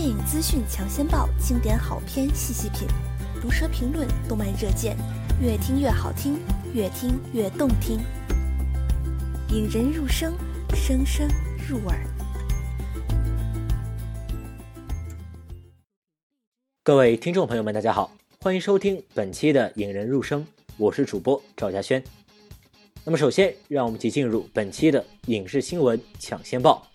电影资讯抢先报，经典好片细细品，毒舌评论，动漫热荐，越听越好听，越听越动听，引人入声，声声入耳。各位听众朋友们，大家好，欢迎收听本期的《引人入声》，我是主播赵家轩。那么，首先让我们一起进入本期的影视新闻抢先报。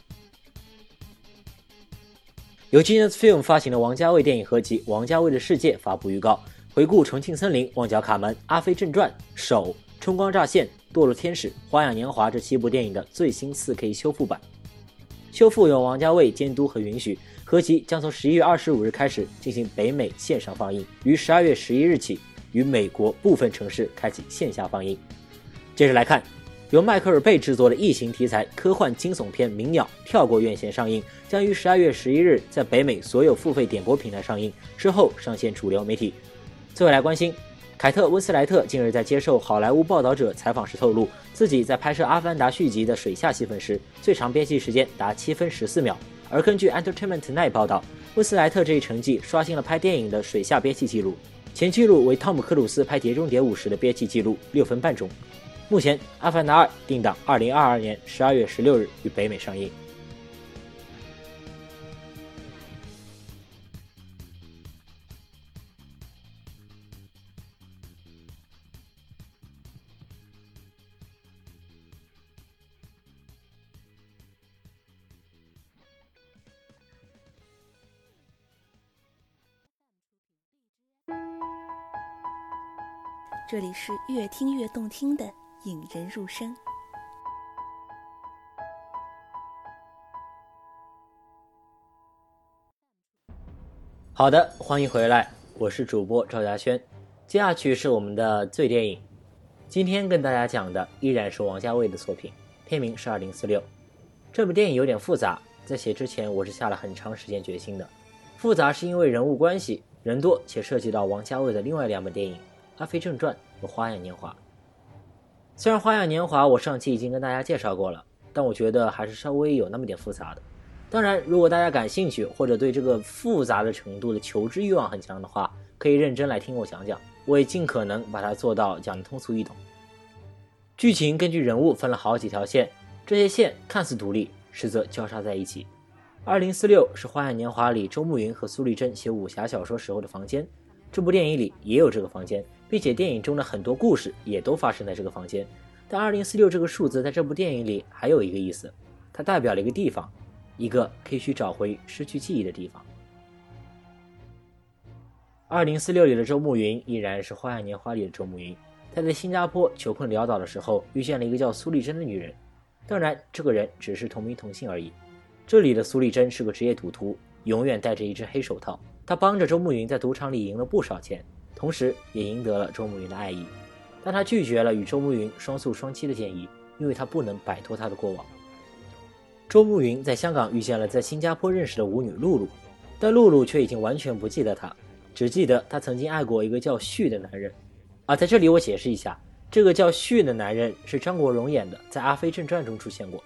由 Genius Film 发行的王家卫电影合集《王家卫的世界》发布预告，回顾《重庆森林》《旺角卡门》《阿飞正传》《手》《春光乍现》《堕落天使》《花样年华》这七部电影的最新 4K 修复版。修复由王家卫监督和允许，合集将从十一月二十五日开始进行北美线上放映，于十二月十一日起于美国部分城市开启线下放映。接着来看。由迈克尔·贝制作的异形题材科幻惊悚片《鸣鸟》跳过院线上映，将于十二月十一日在北美所有付费点播平台上映，之后上线主流媒体。最后来关心，凯特·温斯莱特近日在接受《好莱坞报道者》采访时透露，自己在拍摄《阿凡达》续集的水下戏份时，最长编戏时间达七分十四秒。而根据《Entertainment Tonight》报道，温斯莱特这一成绩刷新了拍电影的水下编戏记录，前纪录为汤姆·克鲁斯拍《碟中谍五》时的编戏记录六分半钟。目前，《阿凡达二》定档二零二二年十二月十六日于北美上映。这里是越听越动听的。引人入胜。好的，欢迎回来，我是主播赵家轩。接下去是我们的最电影，今天跟大家讲的依然是王家卫的作品，片名是《二零四六》。这部电影有点复杂，在写之前我是下了很长时间决心的。复杂是因为人物关系人多，且涉及到王家卫的另外两本电影《阿飞正传》和《花样年华》。虽然《花样年华》我上期已经跟大家介绍过了，但我觉得还是稍微有那么点复杂的。当然，如果大家感兴趣或者对这个复杂的程度的求知欲望很强的话，可以认真来听我讲讲，我也尽可能把它做到讲的通俗易懂。剧情根据人物分了好几条线，这些线看似独立，实则交叉在一起。二零四六是《花样年华》里周慕云和苏丽珍写武侠小说时候的房间，这部电影里也有这个房间。并且电影中的很多故事也都发生在这个房间，但二零四六这个数字在这部电影里还有一个意思，它代表了一个地方，一个可以去找回失去记忆的地方。二零四六里的周慕云依然是《花样年华》里的周慕云，他在新加坡求困潦倒的时候遇见了一个叫苏丽珍的女人，当然这个人只是同名同姓而已。这里的苏丽珍是个职业赌徒，永远戴着一只黑手套，他帮着周慕云在赌场里赢了不少钱。同时，也赢得了周慕云的爱意，但他拒绝了与周慕云双宿双栖的建议，因为他不能摆脱他的过往。周慕云在香港遇见了在新加坡认识的舞女露露，但露露却已经完全不记得他，只记得他曾经爱过一个叫旭的男人。啊，在这里我解释一下，这个叫旭的男人是张国荣演的，在《阿飞正传》中出现过。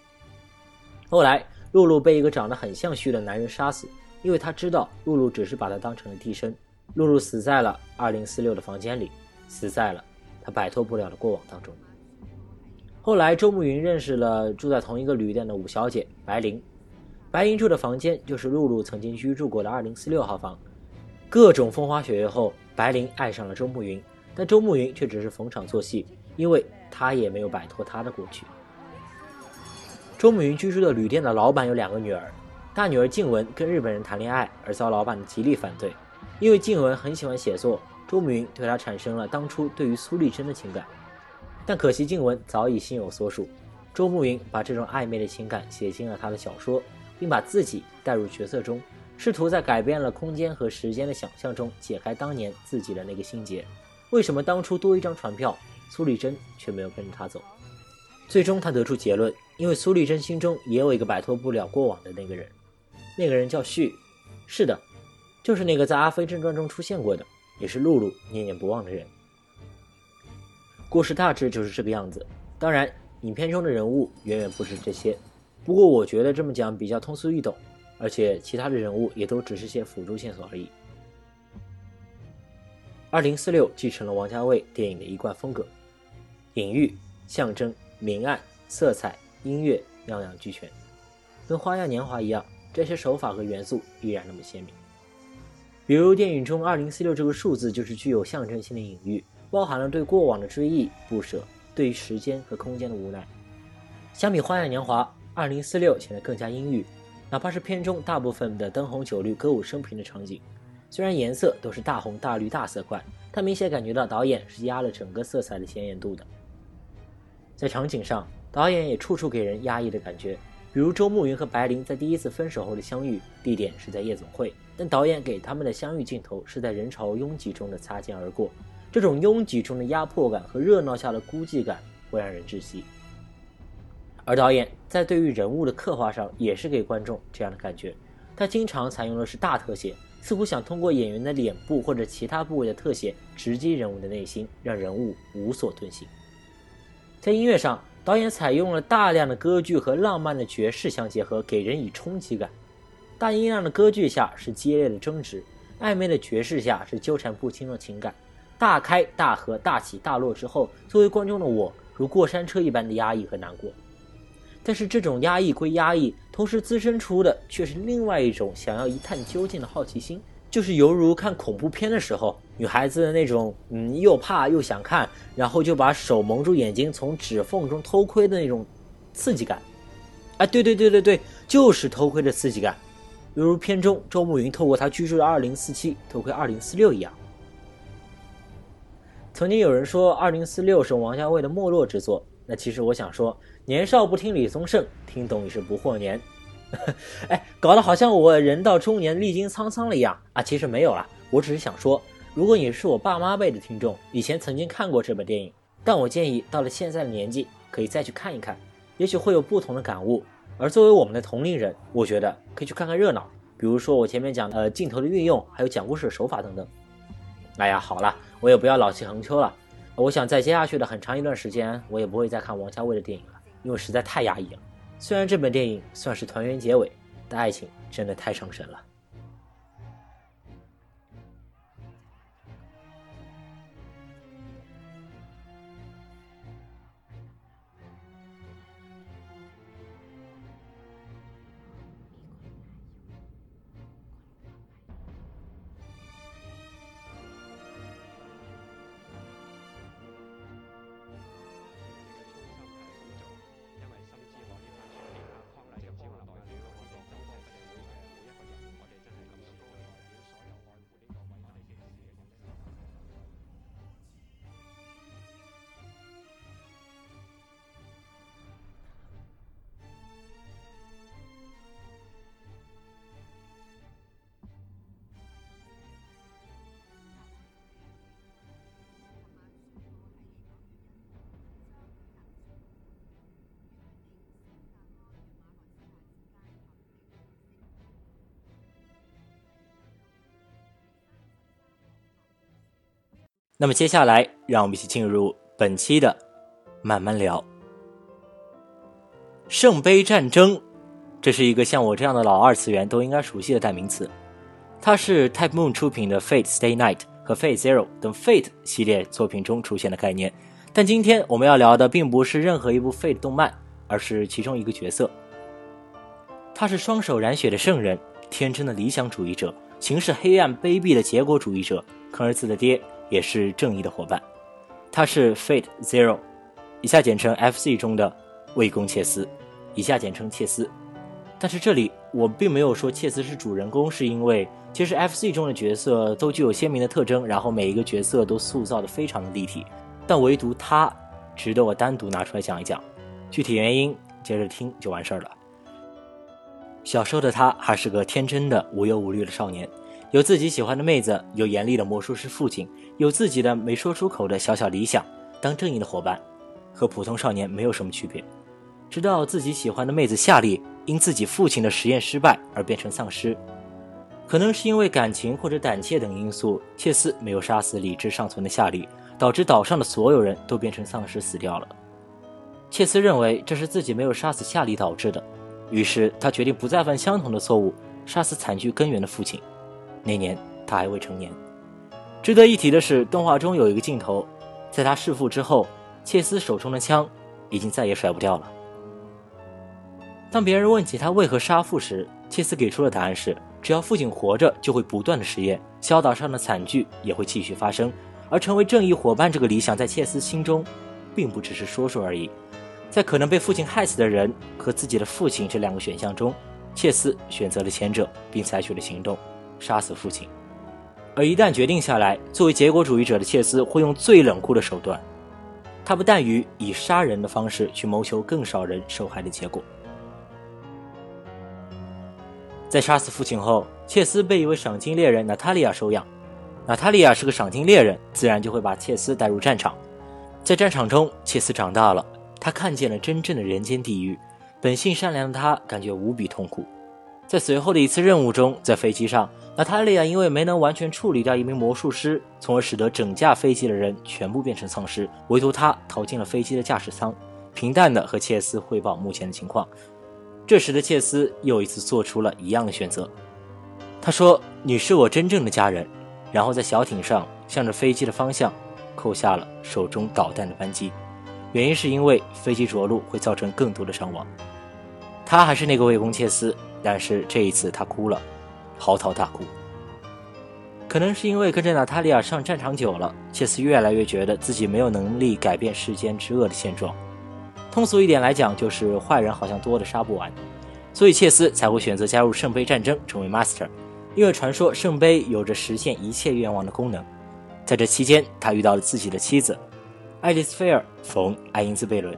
后来，露露被一个长得很像旭的男人杀死，因为他知道露露只是把他当成了替身。露露死在了二零四六的房间里，死在了他摆脱不了的过往当中。后来，周慕云认识了住在同一个旅店的五小姐白灵，白灵住的房间就是露露曾经居住过的二零四六号房。各种风花雪月后，白灵爱上了周慕云，但周慕云却只是逢场作戏，因为他也没有摆脱他的过去。周慕云居住的旅店的老板有两个女儿，大女儿静雯跟日本人谈恋爱，而遭老板的极力反对。因为静雯很喜欢写作，周慕云对她产生了当初对于苏丽珍的情感，但可惜静雯早已心有所属。周慕云把这种暧昧的情感写进了他的小说，并把自己带入角色中，试图在改变了空间和时间的想象中解开当年自己的那个心结。为什么当初多一张船票，苏丽珍却没有跟着他走？最终他得出结论，因为苏丽珍心中也有一个摆脱不了过往的那个人，那个人叫旭。是的，就是那个在《阿飞正传》中出现过的，也是露露念念不忘的人。故事大致就是这个样子。当然，影片中的人物远远不止这些。不过我觉得这么讲比较通俗易懂，而且其他的人物也都只是些辅助线索而已。二零四六继承了王家卫电影的一贯风格，隐喻、象征、明暗、色彩、音乐样样俱全，跟《花样年华》一样，这些手法和元素依然那么鲜明。比如电影中二零四六这个数字就是具有象征性的隐喻，包含了对过往的追忆、不舍，对于时间和空间的无奈。相比《花样年华》。二零四六显得更加阴郁，哪怕是片中大部分的灯红酒绿、歌舞升平的场景，虽然颜色都是大红大绿大色块，但明显感觉到导演是压了整个色彩的鲜艳度的。在场景上，导演也处处给人压抑的感觉，比如周慕云和白灵在第一次分手后的相遇，地点是在夜总会，但导演给他们的相遇镜头是在人潮拥挤中的擦肩而过，这种拥挤中的压迫感和热闹下的孤寂感会让人窒息。而导演在对于人物的刻画上也是给观众这样的感觉，他经常采用的是大特写，似乎想通过演员的脸部或者其他部位的特写直击人物的内心，让人物无所遁形。在音乐上，导演采用了大量的歌剧和浪漫的爵士相结合，给人以冲击感。大音量的歌剧下是激烈的争执，暧昧的爵士下是纠缠不清的情感。大开大合、大起大落之后，作为观众的我如过山车一般的压抑和难过。但是这种压抑归压抑，同时滋生出的却是另外一种想要一探究竟的好奇心，就是犹如看恐怖片的时候，女孩子的那种嗯又怕又想看，然后就把手蒙住眼睛从指缝中偷窥的那种刺激感。哎，对对对对对，就是偷窥的刺激感，犹如片中周慕云透过他居住的二零四七偷窥二零四六一样。曾经有人说二零四六是王家卫的没落之作，那其实我想说。年少不听李宗盛，听懂已是不惑年。哎，搞得好像我人到中年历经沧桑了一样啊！其实没有啦，我只是想说，如果你是我爸妈辈的听众，以前曾经看过这本电影，但我建议到了现在的年纪，可以再去看一看，也许会有不同的感悟。而作为我们的同龄人，我觉得可以去看看热闹，比如说我前面讲的呃镜头的运用，还有讲故事的手法等等。哎呀，好了，我也不要老气横秋了。我想在接下去的很长一段时间，我也不会再看王家卫的电影了。因为实在太压抑了，虽然这本电影算是团圆结尾，但爱情真的太伤神了。那么接下来，让我们一起进入本期的慢慢聊。圣杯战争，这是一个像我这样的老二次元都应该熟悉的代名词。它是 Type Moon 出品的 Fate Stay Night 和 Fate Zero 等 Fate 系列作品中出现的概念。但今天我们要聊的并不是任何一部 Fate 动漫，而是其中一个角色。他是双手染血的圣人，天真的理想主义者，行事黑暗卑鄙的结果主义者，坑儿子的爹。也是正义的伙伴，他是 Fate Zero，以下简称 FC 中的卫宫切斯，以下简称切斯。但是这里我并没有说切斯是主人公，是因为其实 FC 中的角色都具有鲜明的特征，然后每一个角色都塑造的非常的立体，但唯独他值得我单独拿出来讲一讲。具体原因接着听就完事儿了。小时候的他还是个天真的、无忧无虑的少年，有自己喜欢的妹子，有严厉的魔术师父亲，有自己的没说出口的小小理想，当正义的伙伴，和普通少年没有什么区别。直到自己喜欢的妹子夏利因自己父亲的实验失败而变成丧尸，可能是因为感情或者胆怯等因素，切斯没有杀死理智尚存的夏利，导致岛上的所有人都变成丧尸死掉了。切斯认为这是自己没有杀死夏利导致的，于是他决定不再犯相同的错误，杀死惨剧根源的父亲。那年他还未成年。值得一提的是，动画中有一个镜头，在他弑父之后，切斯手中的枪已经再也甩不掉了。当别人问起他为何杀父时，切斯给出的答案是：只要父亲活着，就会不断的实验，小岛上的惨剧也会继续发生。而成为正义伙伴这个理想，在切斯心中，并不只是说说而已。在可能被父亲害死的人和自己的父亲这两个选项中，切斯选择了前者，并采取了行动，杀死父亲。而一旦决定下来，作为结果主义者的切斯会用最冷酷的手段，他不但于以杀人的方式去谋求更少人受害的结果。在杀死父亲后，切斯被一位赏金猎人娜塔莉亚收养。娜塔莉亚是个赏金猎人，自然就会把切斯带入战场。在战场中，切斯长大了，他看见了真正的人间地狱。本性善良的他感觉无比痛苦。在随后的一次任务中，在飞机上，娜塔莉亚因为没能完全处理掉一名魔术师，从而使得整架飞机的人全部变成丧尸，唯独他逃进了飞机的驾驶舱，平淡的和切斯汇报目前的情况。这时的切斯又一次做出了一样的选择。他说：“你是我真正的家人。”然后在小艇上向着飞机的方向扣下了手中导弹的扳机。原因是因为飞机着陆会造成更多的伤亡。他还是那个魏公切斯，但是这一次他哭了，嚎啕大哭。可能是因为跟着娜塔莉亚上战场久了，切斯越来越觉得自己没有能力改变世间之恶的现状。通俗一点来讲，就是坏人好像多的杀不完，所以切斯才会选择加入圣杯战争，成为 Master。因为传说圣杯有着实现一切愿望的功能。在这期间，他遇到了自己的妻子爱丽丝菲尔冯爱因兹贝伦。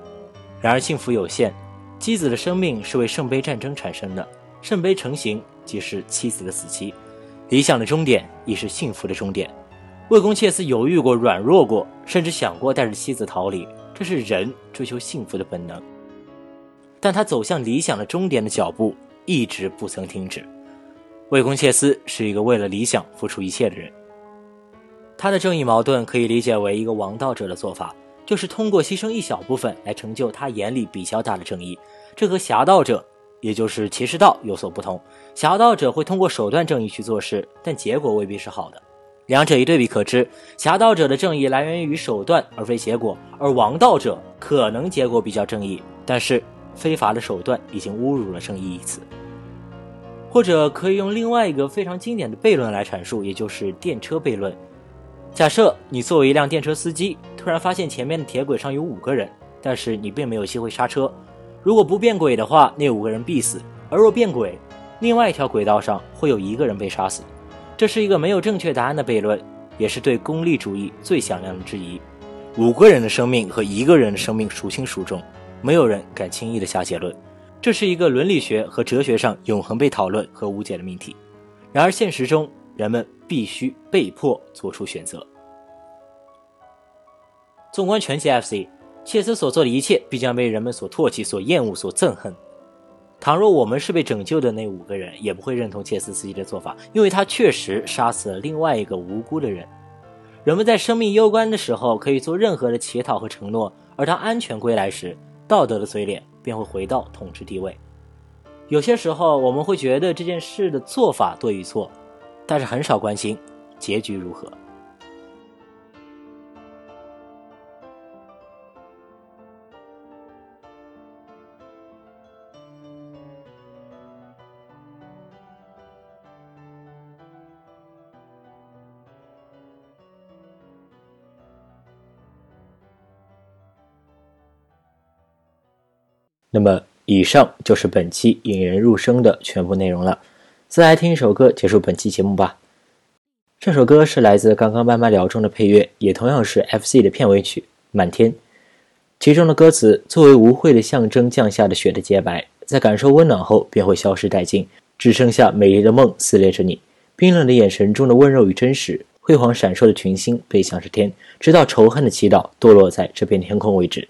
然而幸福有限，妻子的生命是为圣杯战争产生的，圣杯成型即是妻子的死期。理想的终点亦是幸福的终点。魏公切斯犹豫过、软弱过，甚至想过带着妻子逃离。这是人追求幸福的本能，但他走向理想的终点的脚步一直不曾停止。魏公切斯是一个为了理想付出一切的人。他的正义矛盾可以理解为一个王道者的做法，就是通过牺牲一小部分来成就他眼里比较大的正义。这和侠道者，也就是骑士道有所不同。侠道者会通过手段正义去做事，但结果未必是好的。两者一对比可知，侠道者的正义来源于手段而非结果，而王道者可能结果比较正义，但是非法的手段已经侮辱了正义一词。或者可以用另外一个非常经典的悖论来阐述，也就是电车悖论。假设你作为一辆电车司机，突然发现前面的铁轨上有五个人，但是你并没有机会刹车。如果不变轨的话，那五个人必死；而若变轨，另外一条轨道上会有一个人被杀死。这是一个没有正确答案的悖论，也是对功利主义最响亮的质疑。五个人的生命和一个人的生命孰轻孰重，没有人敢轻易的下结论。这是一个伦理学和哲学上永恒被讨论和无解的命题。然而现实中，人们必须被迫做出选择。纵观全集 FC，切斯所做的一切必将被人们所唾弃、所厌恶、所憎恨。倘若我们是被拯救的那五个人，也不会认同切斯司机的做法，因为他确实杀死了另外一个无辜的人。人们在生命攸关的时候可以做任何的乞讨和承诺，而当安全归来时，道德的嘴脸便会回到统治地位。有些时候，我们会觉得这件事的做法对与错，但是很少关心结局如何。那么以上就是本期引人入胜的全部内容了。再来听一首歌结束本期节目吧。这首歌是来自刚刚慢慢聊中的配乐也同样是 fc 的片尾曲满天。其中的歌词作为无悔的象征降下的雪的洁白在感受温暖后便会消失殆尽只剩下美丽的梦撕裂着你。冰冷的眼神中的温柔与真实辉煌闪烁的群星背向着天直到仇恨的祈祷堕落在这片天空为止。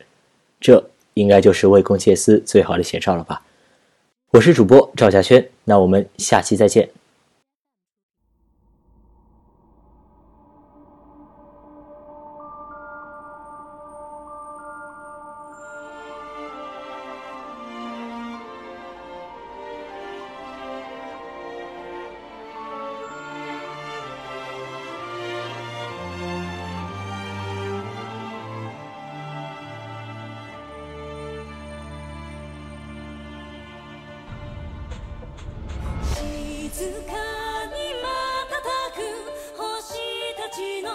这应该就是卫公切斯最好的写照了吧。我是主播赵佳轩，那我们下期再见。星たちの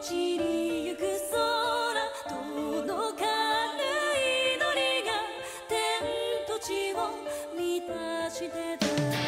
散りゆく空届かぬ祈りが天と地を満たしてた。